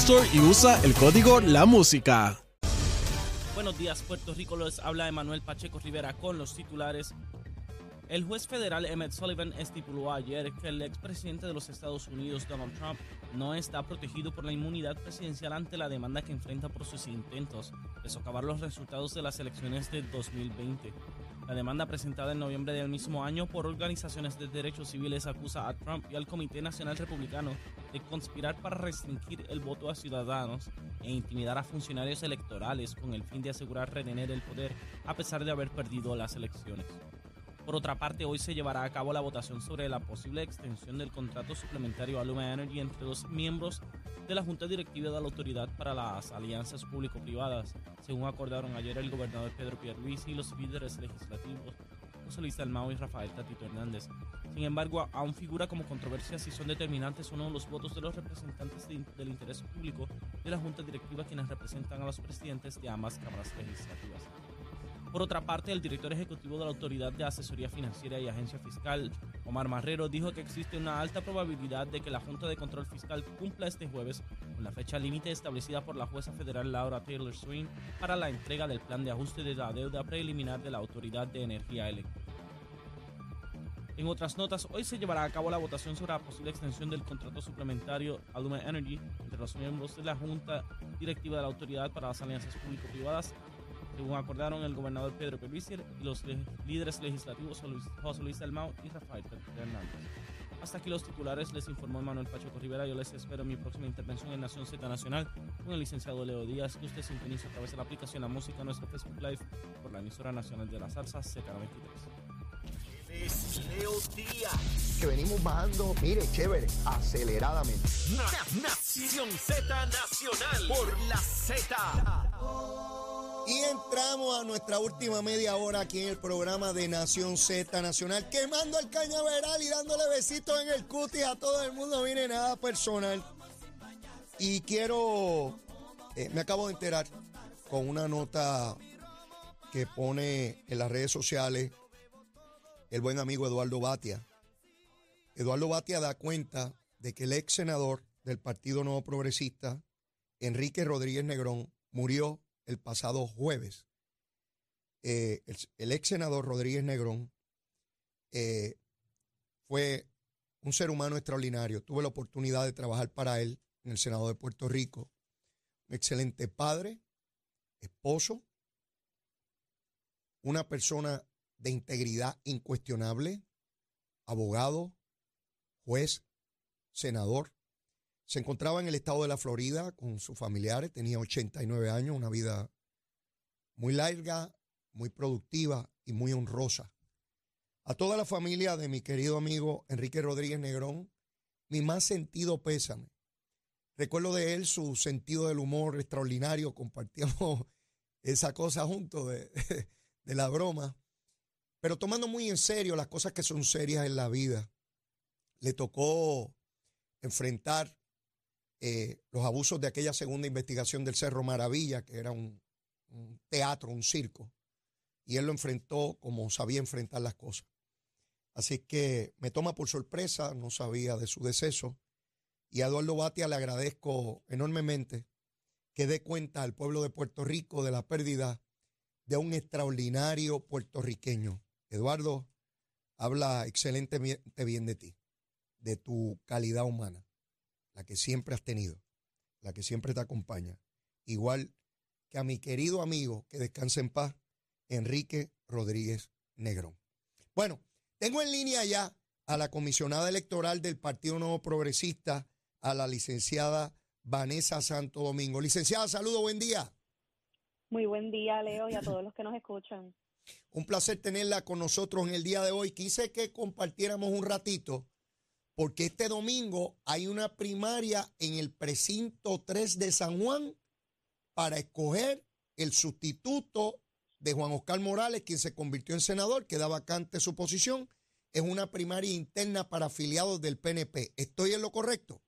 Store y usa el código La Música. Buenos días, Puerto Rico. Les habla Emanuel Pacheco Rivera con los titulares. El juez federal Emmett Sullivan estipuló ayer que el expresidente de los Estados Unidos, Donald Trump, no está protegido por la inmunidad presidencial ante la demanda que enfrenta por sus intentos de socavar los resultados de las elecciones de 2020. La demanda presentada en noviembre del mismo año por organizaciones de derechos civiles acusa a Trump y al Comité Nacional Republicano de conspirar para restringir el voto a ciudadanos e intimidar a funcionarios electorales con el fin de asegurar retener el poder a pesar de haber perdido las elecciones. Por otra parte, hoy se llevará a cabo la votación sobre la posible extensión del contrato suplementario a Luma Energy entre los miembros de la Junta Directiva de la Autoridad para las Alianzas Público-Privadas, según acordaron ayer el gobernador Pedro Pierluisi y los líderes legislativos José Luis Dalmau y Rafael Tatito Hernández. Sin embargo, aún figura como controversia si son determinantes o no los votos de los representantes de, del interés público de la Junta Directiva quienes representan a los presidentes de ambas cámaras legislativas. Por otra parte, el director ejecutivo de la Autoridad de Asesoría Financiera y Agencia Fiscal, Omar Marrero, dijo que existe una alta probabilidad de que la Junta de Control Fiscal cumpla este jueves con la fecha límite establecida por la jueza federal Laura Taylor Swain para la entrega del plan de ajuste de la deuda preliminar de la Autoridad de Energía Eléctrica. En otras notas, hoy se llevará a cabo la votación sobre la posible extensión del contrato suplementario a Luma Energy entre los miembros de la Junta Directiva de la Autoridad para las Alianzas Público-Privadas según acordaron el gobernador Pedro Pierluisi y los líderes legislativos José Luis Dalmau y Rafael Hernández. Hasta aquí los titulares, les informó Manuel Pacheco Rivera. Yo les espero en mi próxima intervención en Nación Z Nacional con el licenciado Leo Díaz, que usted sintoniza a través de la aplicación La Música nuestro Facebook Live por la emisora nacional de la salsa Z93. Es Leo Díaz. Que venimos bajando, mire, chévere, aceleradamente. Nación Z Nacional por la Z. Y entramos a nuestra última media hora aquí en el programa de Nación Z Nacional, quemando el cañaveral y dándole besitos en el cutis a todo el mundo. Viene nada personal. Y quiero, eh, me acabo de enterar con una nota que pone en las redes sociales el buen amigo Eduardo Batia. Eduardo Batia da cuenta de que el ex senador del Partido Nuevo Progresista, Enrique Rodríguez Negrón, murió el pasado jueves. Eh, el, ex senador Rodríguez Negrón eh, fue un ser humano extraordinario. Tuve la oportunidad de trabajar para él en el Senado de Puerto Rico. Un excelente padre, esposo, una persona de integridad incuestionable, abogado, juez, senador. Se encontraba en el estado de la Florida con sus familiares, tenía 89 años, una vida muy larga, muy productiva y muy honrosa. A toda la familia de mi querido amigo Enrique Rodríguez Negrón, mi más sentido pésame. Recuerdo de él su sentido del humor extraordinario, compartíamos esa cosa junto de, de la broma, pero tomando muy en serio las cosas que son serias en la vida. Le tocó enfrentar eh, los abusos de aquella segunda investigación del Cerro Maravilla, que era un, teatro, un circo, y él lo enfrentó como sabía enfrentar las cosas. Así que me toma por sorpresa, no sabía de su deceso, y a Eduardo Batia le agradezco enormemente que dé cuenta al pueblo de Puerto Rico de la pérdida de un extraordinario puertorriqueño. Eduardo habla excelentemente bien de ti, de tu calidad humana. La que siempre has tenido, la que siempre te acompaña, igual que a mi querido amigo, que descanse en paz, Enrique Rodríguez Negrón. Bueno, tengo en línea ya a la comisionada electoral del Partido Nuevo Progresista, a la licenciada Vanessa Santo Domingo. Licenciada, saludo, buen día. Muy buen día, Leo, y a todos los que nos escuchan. Un placer tenerla con nosotros en el día de hoy. Quise que compartiéramos un ratito, porque este domingo hay una primaria en el precinto 3 de San Juan para escoger el sustituto de Juan Oscar Morales, quien se convirtió en senador, queda vacante su posición. Es una primaria interna para afiliados del PNP. ¿Estoy en lo correcto?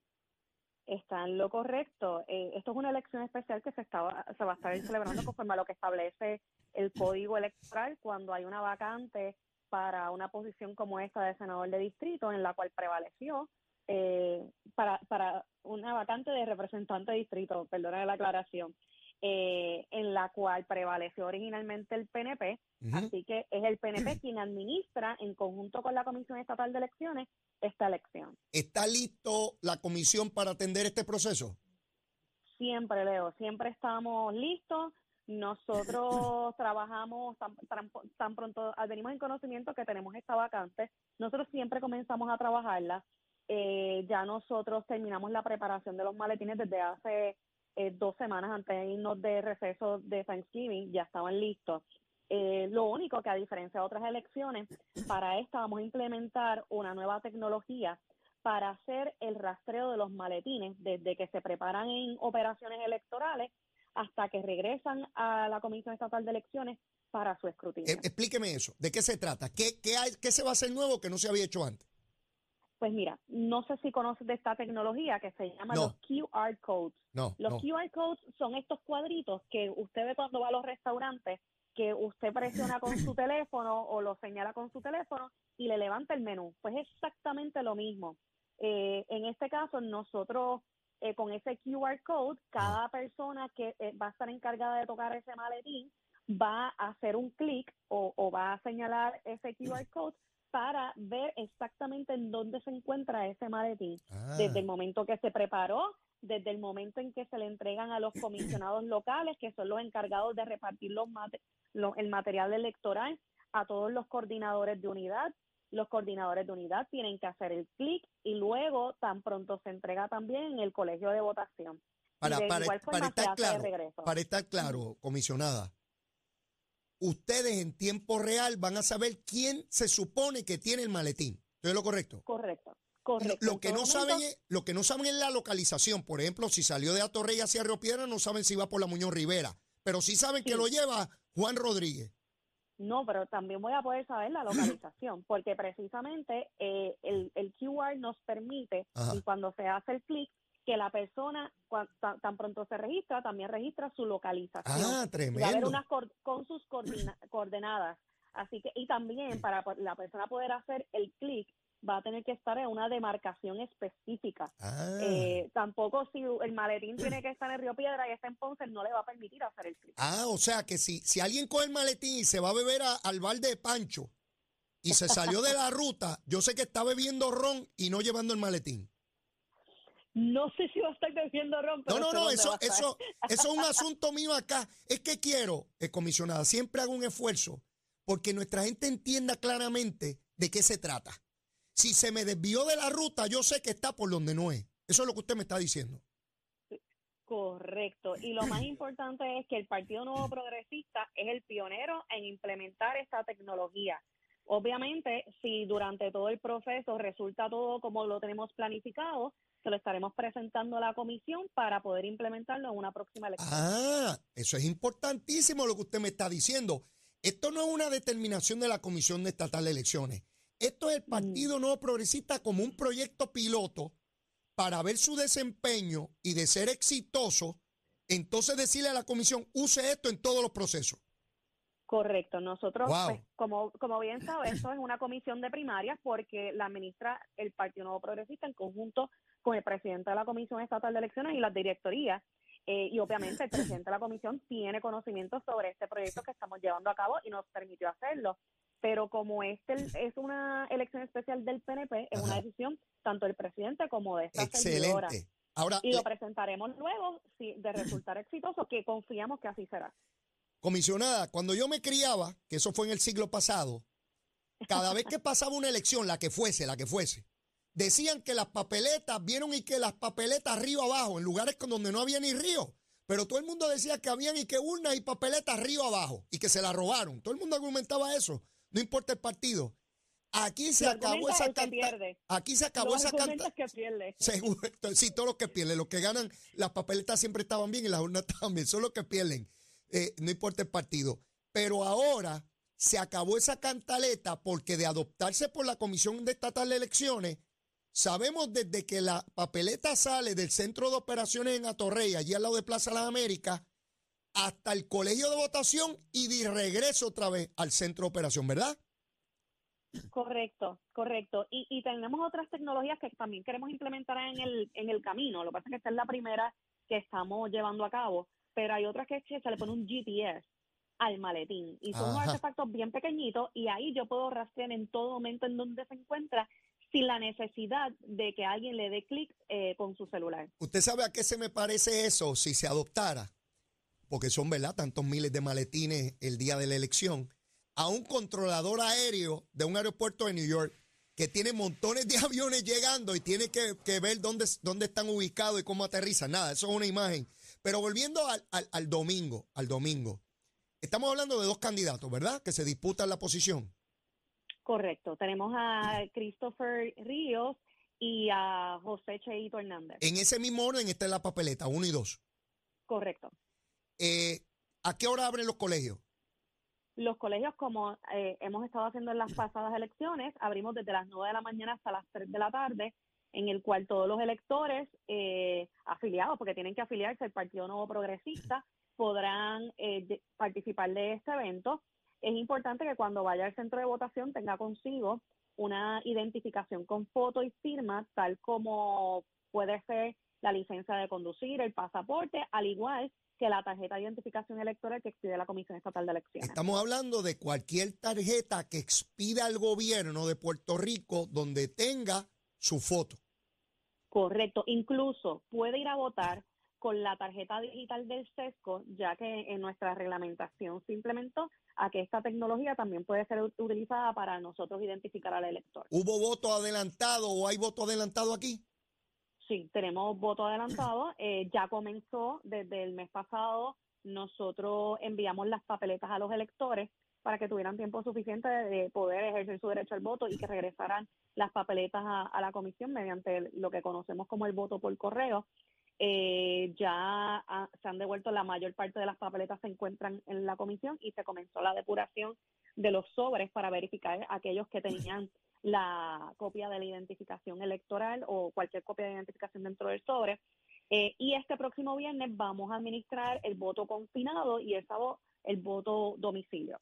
Está en lo correcto. Eh, esto es una elección especial que se, estaba, se va a estar celebrando conforme a lo que establece el código electoral cuando hay una vacante para una posición como esta de senador de distrito, en la cual prevaleció eh, para, para una vacante de representante de distrito, perdona la aclaración, eh, en la cual prevaleció originalmente el PNP. Así que es el PNP quien administra, en conjunto con la Comisión Estatal de Elecciones, esta elección. ¿Está listo la comisión para atender este proceso? Siempre, Leo, siempre estamos listos. Nosotros trabajamos tan, tan, pronto venimos en conocimiento que tenemos esta vacante. Nosotros siempre comenzamos a trabajarla. Eh, ya nosotros terminamos la preparación de los maletines desde hace eh, dos semanas antes de irnos de receso de Thanksgiving, ya estaban listos. Eh, lo único que a diferencia de otras elecciones, para esta vamos a implementar una nueva tecnología para hacer el rastreo de los maletines desde que se preparan en operaciones electorales hasta que regresan a la Comisión Estatal de Elecciones para su escrutinio. Eh, explíqueme eso, ¿de qué se trata? ¿Qué, qué, hay, ¿Qué se va a hacer nuevo que no se había hecho antes? Pues mira, no sé si conoces de esta tecnología que se llama los QR codes. No, los QR codes son estos cuadritos que usted ve cuando va a los restaurantes que usted presiona con su teléfono o lo señala con su teléfono y le levanta el menú. Pues es exactamente lo mismo. Eh, en este caso, nosotros eh, con ese QR code, cada persona que eh, va a estar encargada de tocar ese maletín va a hacer un clic o, o va a señalar ese QR code para ver exactamente en dónde se encuentra ese maletín. Desde el ah. momento que se preparó, desde el momento en que se le entregan a los comisionados locales, que son los encargados de repartir los el material electoral a todos los coordinadores de unidad. Los coordinadores de unidad tienen que hacer el clic y luego tan pronto se entrega también en el colegio de votación. Para, para, estar claro, para estar claro, comisionada, ustedes en tiempo real van a saber quién se supone que tiene el maletín. ¿Estoy lo correcto? Correcto. Correcto. Lo, que no saben es, lo que no saben es la localización. Por ejemplo, si salió de Atorrey hacia Río Piedra, no saben si va por la Muñoz Rivera. Pero sí saben que lo lleva Juan Rodríguez. No, pero también voy a poder saber la localización, porque precisamente eh, el, el QR nos permite, y cuando se hace el clic, que la persona tan, pronto se registra, también registra su localización. Ah, tremendo. Va a haber unas con sus coordenadas. Así que, y también para la persona poder hacer el clic, va a tener que estar en una demarcación específica. Ah. Eh, tampoco si el maletín tiene que estar en Río Piedra y está en Ponce, no le va a permitir hacer el clic. Ah, o sea que si, si alguien coge el maletín y se va a beber al bar de Pancho y se salió de la ruta, yo sé que está bebiendo ron y no llevando el maletín. No sé si va a estar creciendo ron. no, no, no, eso, eso, eso es un asunto mío acá. Es que quiero, eh, comisionada, siempre hago un esfuerzo porque nuestra gente entienda claramente de qué se trata. Si se me desvió de la ruta, yo sé que está por donde no es. Eso es lo que usted me está diciendo. Correcto. Y lo más importante es que el Partido Nuevo Progresista es el pionero en implementar esta tecnología. Obviamente, si durante todo el proceso resulta todo como lo tenemos planificado, se lo estaremos presentando a la comisión para poder implementarlo en una próxima elección. Ah, eso es importantísimo lo que usted me está diciendo. Esto no es una determinación de la Comisión de Estatal de Elecciones. Esto es el mm. Partido Nuevo Progresista como un proyecto piloto para ver su desempeño y de ser exitoso, entonces decirle a la comisión, use esto en todos los procesos. Correcto, nosotros, pues, como, como bien sabes, esto es una comisión de primarias porque la administra el Partido Nuevo Progresista en conjunto con el presidente de la Comisión Estatal de Elecciones y las directorías. Eh, y obviamente el presidente de la comisión tiene conocimiento sobre este proyecto que estamos llevando a cabo y nos permitió hacerlo. Pero como este es una elección especial del PNP, es una decisión tanto del presidente como de esta Excelente. Ahora, Y lo le- presentaremos luego si de resultar exitoso, que confiamos que así será. comisionada, cuando yo me criaba, que eso fue en el siglo pasado, cada vez que pasaba una elección, la que fuese, la que fuese, decían que las papeletas, vieron y que las papeletas río abajo, en lugares donde no había ni río. Pero todo el mundo decía que habían y que urnas y papeletas río abajo y que se la robaron. Todo el mundo argumentaba eso, no importa el partido. Aquí se acabó esa pierde. Aquí se acabó Lo esa. Seguro, sí, todos los que pierden, los que ganan, las papeletas siempre estaban bien y las urnas estaban bien, son los que pierden, eh, no importa el partido. Pero ahora se acabó esa cantaleta porque de adoptarse por la Comisión de Estatal de Elecciones, sabemos desde que la papeleta sale del centro de operaciones en Atorrey, allí al lado de Plaza Las Américas, hasta el colegio de votación y de regreso otra vez al centro de operación, ¿verdad? Correcto, correcto. Y, y tenemos otras tecnologías que también queremos implementar en el, en el camino. Lo que pasa es que esta es la primera que estamos llevando a cabo, pero hay otras que es que se le pone un GPS al maletín y son unos artefactos bien pequeñitos y ahí yo puedo rastrear en todo momento en donde se encuentra sin la necesidad de que alguien le dé clic eh, con su celular. ¿Usted sabe a qué se me parece eso si se adoptara? Porque son, ¿verdad? Tantos miles de maletines el día de la elección. A un controlador aéreo de un aeropuerto de New York que tiene montones de aviones llegando y tiene que, que ver dónde, dónde están ubicados y cómo aterrizan. Nada, eso es una imagen. Pero volviendo al, al- al domingo, al domingo. Estamos hablando de dos candidatos, ¿verdad? Que se disputan la posición. Correcto. Tenemos a Christopher Ríos y a José Cheito Hernández. En ese mismo orden está en la papeleta, uno y dos. Correcto. Eh, ¿A qué hora abren los colegios? Los colegios, como eh, hemos estado haciendo en las pasadas elecciones, abrimos desde las 9 de la mañana hasta las 3 de la tarde, en el cual todos los electores eh, afiliados, porque tienen que afiliarse al Partido Nuevo Progresista, podrán eh, participar de este evento. Es importante que cuando vaya al centro de votación tenga consigo una identificación con foto y firma, tal como puede ser la licencia de conducir, el pasaporte, al igual que la tarjeta de identificación electoral que expide la Comisión Estatal de Elecciones. Estamos hablando de cualquier tarjeta que expida el gobierno de Puerto Rico donde tenga su foto. Correcto. Incluso puede ir a votar con la tarjeta digital del SESCO, ya que en nuestra reglamentación se implementó a que esta tecnología también puede ser ut- utilizada para nosotros identificar al elector. ¿Hubo voto adelantado o hay voto adelantado aquí? Sí, tenemos voto adelantado. eh, ya comenzó desde el mes pasado. Nosotros enviamos las papeletas a los electores para que tuvieran tiempo suficiente de, de poder ejercer su derecho al voto y que regresaran las papeletas a, a la comisión mediante lo que conocemos como el voto por correo. Eh, ya ha- se han devuelto la mayor parte de las papeletas se encuentran en la comisión y se comenzó la depuración de los sobres para verificar aquellos que tenían la copia de la identificación electoral o cualquier copia de identificación dentro del sobre. Eh, y este próximo viernes vamos a administrar el voto confinado y el sábado el voto domicilio.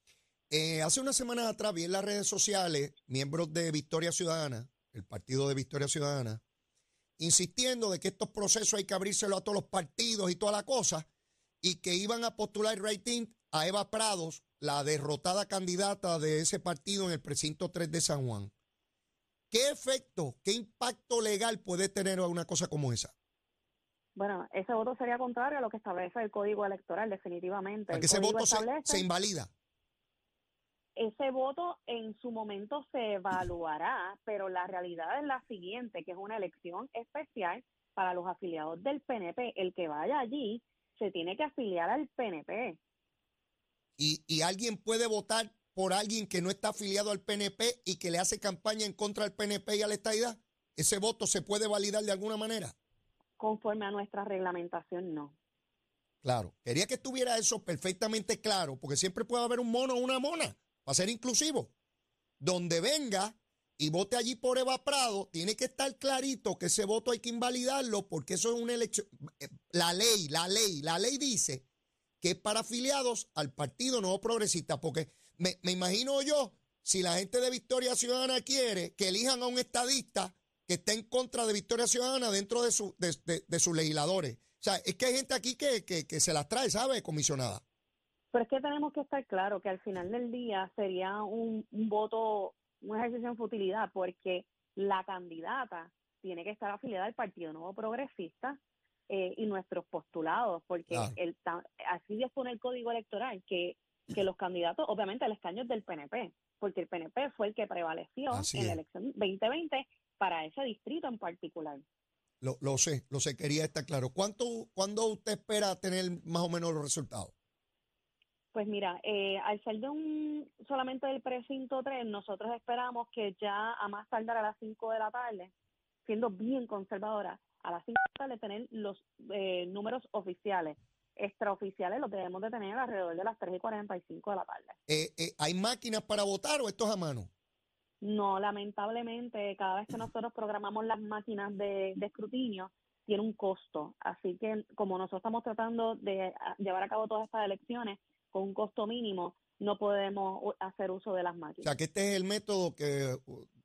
Eh, hace una semana atrás vi en las redes sociales miembros de Victoria Ciudadana, el partido de Victoria Ciudadana, insistiendo de que estos procesos hay que abrírselo a todos los partidos y toda la cosa, y que iban a postular rating a Eva Prados, la derrotada candidata de ese partido en el precinto 3 de San Juan. ¿Qué efecto, qué impacto legal puede tener una cosa como esa? Bueno, ese voto sería contrario a lo que establece el Código Electoral, definitivamente. ¿A El que ese voto se, se invalida? ese voto en su momento se evaluará, pero la realidad es la siguiente, que es una elección especial para los afiliados del PNP. El que vaya allí se tiene que afiliar al PNP. y, y alguien puede votar por alguien que no está afiliado al PNP y que le hace campaña en contra del PNP y a la estadidad, ese voto se puede validar de alguna manera. Conforme a nuestra reglamentación, no. Claro. Quería que estuviera eso perfectamente claro, porque siempre puede haber un mono o una mona, para ser inclusivo. Donde venga y vote allí por Eva Prado, tiene que estar clarito que ese voto hay que invalidarlo, porque eso es una elección. eh, La ley, la ley, la ley dice que es para afiliados al Partido Nuevo Progresista, porque me, me imagino yo, si la gente de Victoria Ciudadana quiere que elijan a un estadista que esté en contra de Victoria Ciudadana dentro de, su, de, de- de sus legisladores. O sea, es que hay gente aquí que, que, que se las trae, ¿sabe, comisionada? Pero es que tenemos que estar claro que al final del día sería un, un voto, un ejercicio en futilidad, porque la candidata tiene que estar afiliada al Partido Nuevo Progresista eh, y nuestros postulados, porque Claro. el, ta- así dispone el Código Electoral, que, que los candidatos, obviamente el escaño es del PNP, porque el PNP fue el que prevaleció Así en es. la elección 2020 para ese distrito en particular. Lo, lo sé, lo sé, quería estar claro. ¿Cuánto, ¿Cuándo usted espera tener más o menos los resultados? Pues mira, eh, al ser de un solamente del precinto 3, nosotros esperamos que ya a más tardar a las 5 de la tarde, siendo bien conservadora, a las 5 de la tarde tener los eh, números oficiales. Extraoficiales los debemos de tener alrededor de las 3 y 45 de la tarde. Eh, eh, ¿Hay máquinas para votar o esto es a mano? No, lamentablemente, cada vez que nosotros programamos las máquinas de, de escrutinio, tiene un costo. Así que como nosotros estamos tratando de ah, llevar a cabo todas estas elecciones con un costo mínimo, no podemos hacer uso de las O máquinas. sea, que este es el método que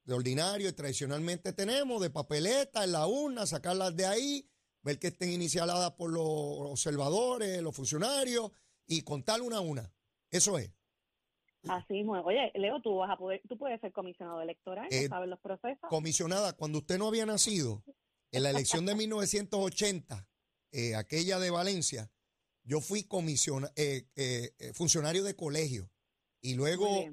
de ordinario y tradicionalmente tenemos, de papeleta en la urna, sacarlas de ahí, ver que estén inicialadas por los observadores, los funcionarios y contar una a una. Eso es. Así mismo. Oye, Leo, tú vas a poder, tú puedes ser comisionado electoral, Eh, ¿no sabes los procesos? Comisionada, cuando usted no había nacido, en la elección de 1980, eh, aquella de Valencia, yo fui comisiona, eh, eh, eh, funcionario de colegio y luego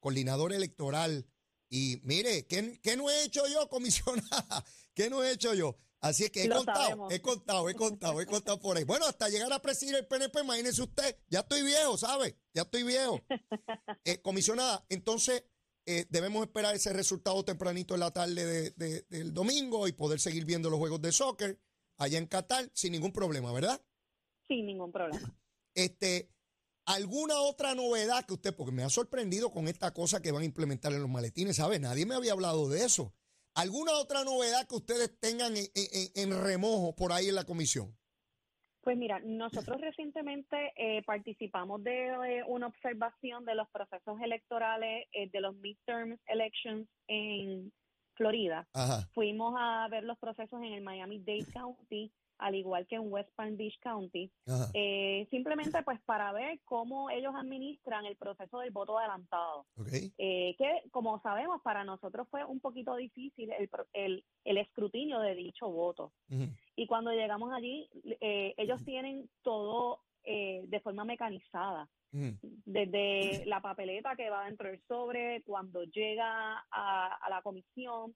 coordinador electoral. Y mire, ¿qué, qué no he hecho yo, comisionada? ¿Qué no he hecho yo? Así es que he Lo contado, sabemos. he contado, he contado, he contado por ahí. Bueno, hasta llegar a presidir el PNP, imagínese usted, ya estoy viejo, ¿sabe? Ya estoy viejo. Eh, comisionada, entonces eh, debemos esperar ese resultado tempranito en la tarde de- de- del domingo y poder seguir viendo los juegos de soccer allá en Qatar sin ningún problema, ¿verdad? Sin ningún problema. Este, ¿Alguna otra novedad que usted, porque me ha sorprendido con esta cosa que van a implementar en los maletines, ¿sabe? Nadie me había hablado de eso. ¿Alguna otra novedad que ustedes tengan en, en- en remojo por ahí en la comisión? Pues mira, nosotros recientemente eh, participamos de eh, una observación de los procesos electorales eh, de los midterm elections en Florida. Ajá. Fuimos a ver los procesos en el Miami-Dade County, al igual que en West Palm Beach County, eh, simplemente pues para ver cómo ellos administran el proceso del voto adelantado. Eh, que como sabemos para nosotros fue un poquito difícil el, el, el escrutinio de dicho voto. Y cuando llegamos allí, eh, ellos tienen todo eh, de forma mecanizada, desde la papeleta que va dentro del sobre, cuando llega a, a la comisión,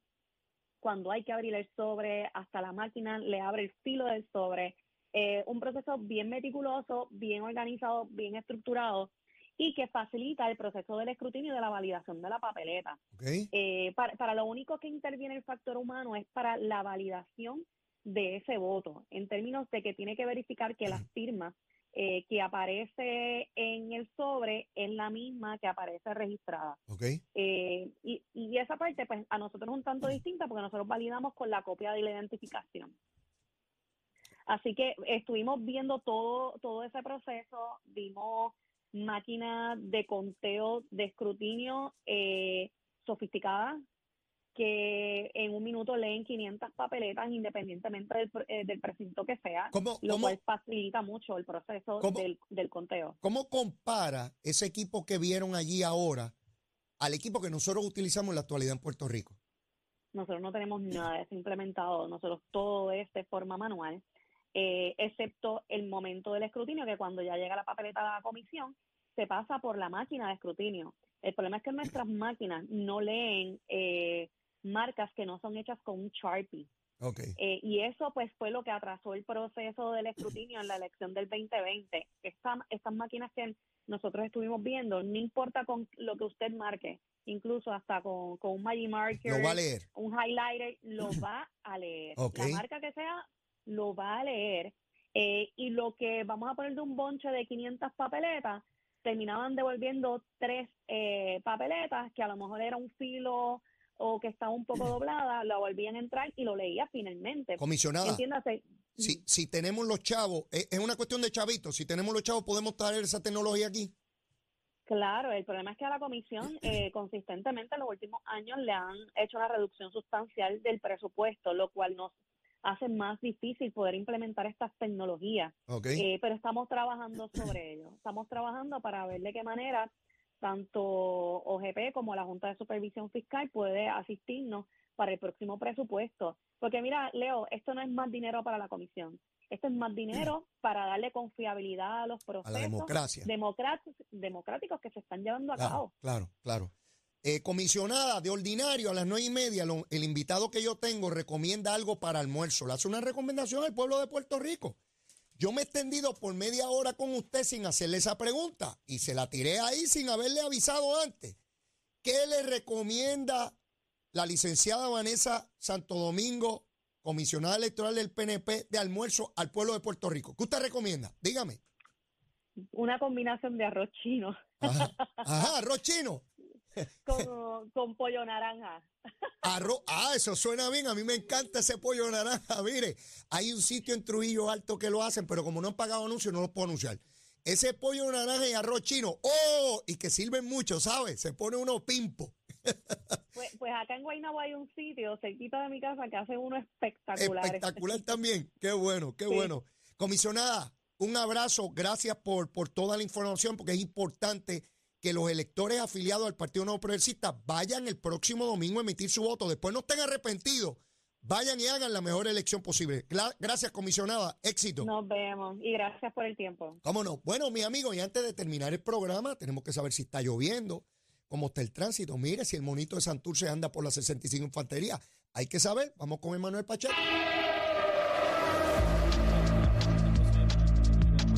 cuando hay que abrir el sobre, hasta la máquina le abre el filo del sobre. Eh, un proceso bien meticuloso, bien organizado, bien estructurado y que facilita el proceso del escrutinio y de la validación de la papeleta. Eh, para, para lo único que interviene el factor humano es para la validación de ese voto, en términos de que tiene que verificar que la firma eh, que aparece en el sobre es la misma que aparece registrada. Ok. Eh, y, y esa parte, pues a nosotros es un tanto distinta porque nosotros validamos con la copia de la identificación. Así que estuvimos viendo todo, todo ese proceso, vimos máquinas de conteo de escrutinio eh, sofisticadas que en un minuto leen 500 papeletas independientemente del, eh, del precinto que sea, ¿Cómo, lo cómo, cual facilita mucho el proceso ¿Cómo? del, del conteo. ¿Cómo compara ese equipo que vieron allí ahora al equipo que nosotros utilizamos en la actualidad en Puerto Rico? Nosotros no tenemos nada de eso implementado, nosotros todo es de forma manual, eh, excepto el momento del escrutinio, que cuando ya llega la papeleta a la comisión, se pasa por la máquina de escrutinio. El problema es que nuestras máquinas no leen eh, marcas que no son hechas con un Sharpie. Ok. Eh, y eso pues fue lo que atrasó el proceso del escrutinio en la elección del 2020. Esta- estas máquinas que nosotros estuvimos viendo, no importa con lo que usted marque, incluso hasta con, con un Magic Marker, Lo va a leer. un highlighter, lo va a leer. Ok. La marca que sea, lo va a leer. Eh, y lo que vamos a poner de un bonche de 500 papeletas, terminaban devolviendo tres eh, papeletas que a lo mejor era un filo o que estaba un poco doblada, la volvían a entrar y lo leía finalmente. Comisionada, Entiéndase, si, si tenemos los chavos, es, es una cuestión de chavitos, si tenemos los chavos, ¿podemos traer esa tecnología aquí? Claro, el problema es que a la comisión eh, consistentemente en los últimos años le han hecho una reducción sustancial del presupuesto, lo cual nos hace más difícil poder implementar estas tecnologías. Eh, pero estamos trabajando sobre ello. Estamos trabajando para ver de qué manera tanto OGP como la Junta de Supervisión Fiscal puede asistirnos para el próximo presupuesto. Porque mira, Leo, esto no es más dinero para la comisión. Esto es más dinero para darle confiabilidad a los A procesos democracia. democráticos, democráticos que se están llevando a Claro, cabo. claro, claro. Eh, comisionada, de ordinario, a las nueve y media, lo- el invitado que yo tengo recomienda algo para almuerzo. Le hace una recomendación al pueblo de Puerto Rico. Yo me he extendido por media hora con usted sin hacerle esa pregunta y se la tiré ahí sin haberle avisado antes. ¿Qué le recomienda la licenciada Vanessa Santo Domingo, comisionada electoral del PNP, de almuerzo al pueblo de Puerto Rico? ¿Qué usted recomienda? Dígame. Una combinación de arroz chino Ajá, ajá arroz chino. con, con pollo naranja. Arroz, ah, eso suena bien. A mí me encanta ese pollo naranja. Mire, hay un sitio en Trujillo Alto que lo hacen, pero como no han pagado anuncios, no lo puedo anunciar. Ese pollo naranja y arroz chino, ¡oh! Y que sirven mucho, ¿sabes? Se pone uno pimpo. Pues, pues acá en Guaynabo hay un sitio cerquita de mi casa que hace uno espectacular. Espectacular también. Qué bueno, qué Sí. bueno. Comisionada, un abrazo. Gracias por, por toda la información, porque es importante que los electores afiliados al Partido Nuevo Progresista vayan el próximo domingo a emitir su voto. Después no estén arrepentidos. Vayan y hagan la mejor elección posible. Gracias, comisionada. Éxito. Nos vemos y gracias por el tiempo. ¿Cómo no? Bueno, mi amigo, y antes de terminar el programa, tenemos que saber si está lloviendo, cómo está el tránsito. Mire, si el monito de Santurce anda por la 65 Infantería. Hay que saber. Vamos con Emanuel Pacheco.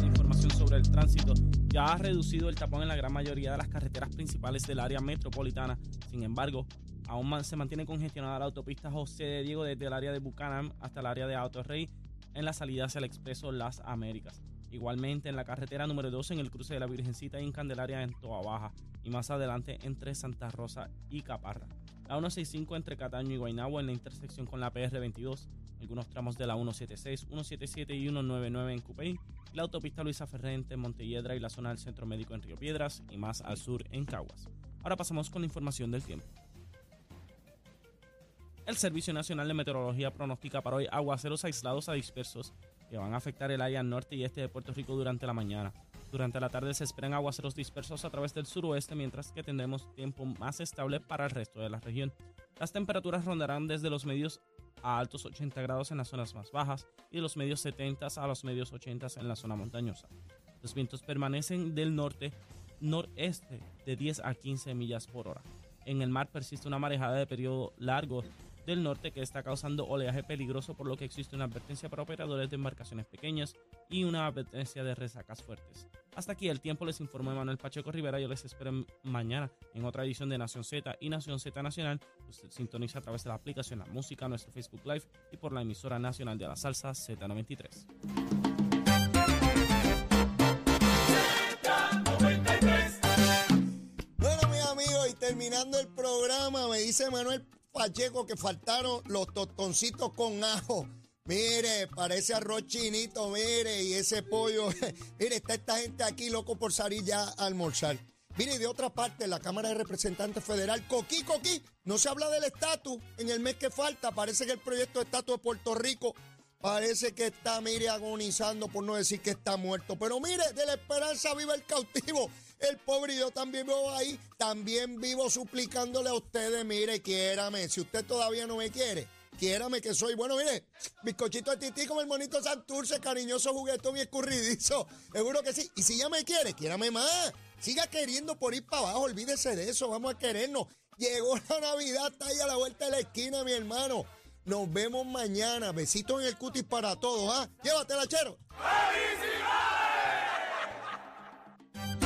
Información sobre el tránsito. Ya ha reducido el tapón en la gran mayoría de las carreteras principales del área metropolitana. Sin embargo, aún se mantiene congestionada la autopista José de Diego desde el área de Bucanam hasta el área de Auto Rey en la salida hacia el expreso Las Américas. Igualmente en la carretera número 2 en el cruce de la Virgencita y en Candelaria en Toa Baja y más adelante entre Santa Rosa y Caparra. La 165 entre Cataño y Guaynabo en la intersección con la PR22, algunos tramos de la 176, 177 y 199 en Cupey, la autopista Luisa Ferrente en Montelledra y la zona del Centro Médico en Río Piedras y más al sur en Caguas. Ahora pasamos con la información del tiempo. El Servicio Nacional de Meteorología pronostica para hoy aguaceros aislados a dispersos que van a afectar el área norte y este de Puerto Rico durante la mañana. Durante la tarde se esperan aguaceros dispersos a través del suroeste, mientras que tendremos tiempo más estable para el resto de la región. Las temperaturas rondarán desde los medios a altos 80 grados en las zonas más bajas y los medios 70 a los medios 80 en la zona montañosa. Los vientos permanecen del norte noreste de 10 a 15 millas por hora. En el mar persiste una marejada de periodo largo del norte que está causando oleaje peligroso, por lo que existe una advertencia para operadores de embarcaciones pequeñas y una advertencia de resacas fuertes. Hasta aquí el tiempo, les informó Manuel Pacheco Rivera. Yo les espero mañana en otra edición de Nación Z y Nación Z Nacional. Usted sintoniza a través de la aplicación La Música, nuestro Facebook Live y por la emisora nacional de la salsa Z93. Bueno, mis amigos, y terminando el programa, me dice Manuel Pacheco que faltaron los tostoncitos con ajo. Mire, parece arroz chinito, mire, y ese pollo. mire, está esta gente aquí loco por salir ya a almorzar. Mire, de otra parte, la Cámara de Representantes Federal, Coquí, Coquí, no se habla del estatus en el mes que falta. Parece que el proyecto de estatus de Puerto Rico parece que está, mire, agonizando, por no decir que está muerto. Pero mire, de la esperanza viva el cautivo. El pobre yo también vivo ahí, también vivo suplicándole a ustedes, mire, quiérame. Si usted todavía no me quiere, quiérame que soy bueno, mire, bizcochito de tití como el monito Santurce, cariñoso juguetón y escurridizo. Seguro que sí. Y si ya me quiere, quiérame más. Siga queriendo por ir para abajo, olvídese de eso, vamos a querernos. Llegó la Navidad, está ahí a la vuelta de la esquina, mi hermano. Nos vemos mañana. Besitos en el cutis para todos. ¿ah? Llévatela, chero. ¡Felicidades!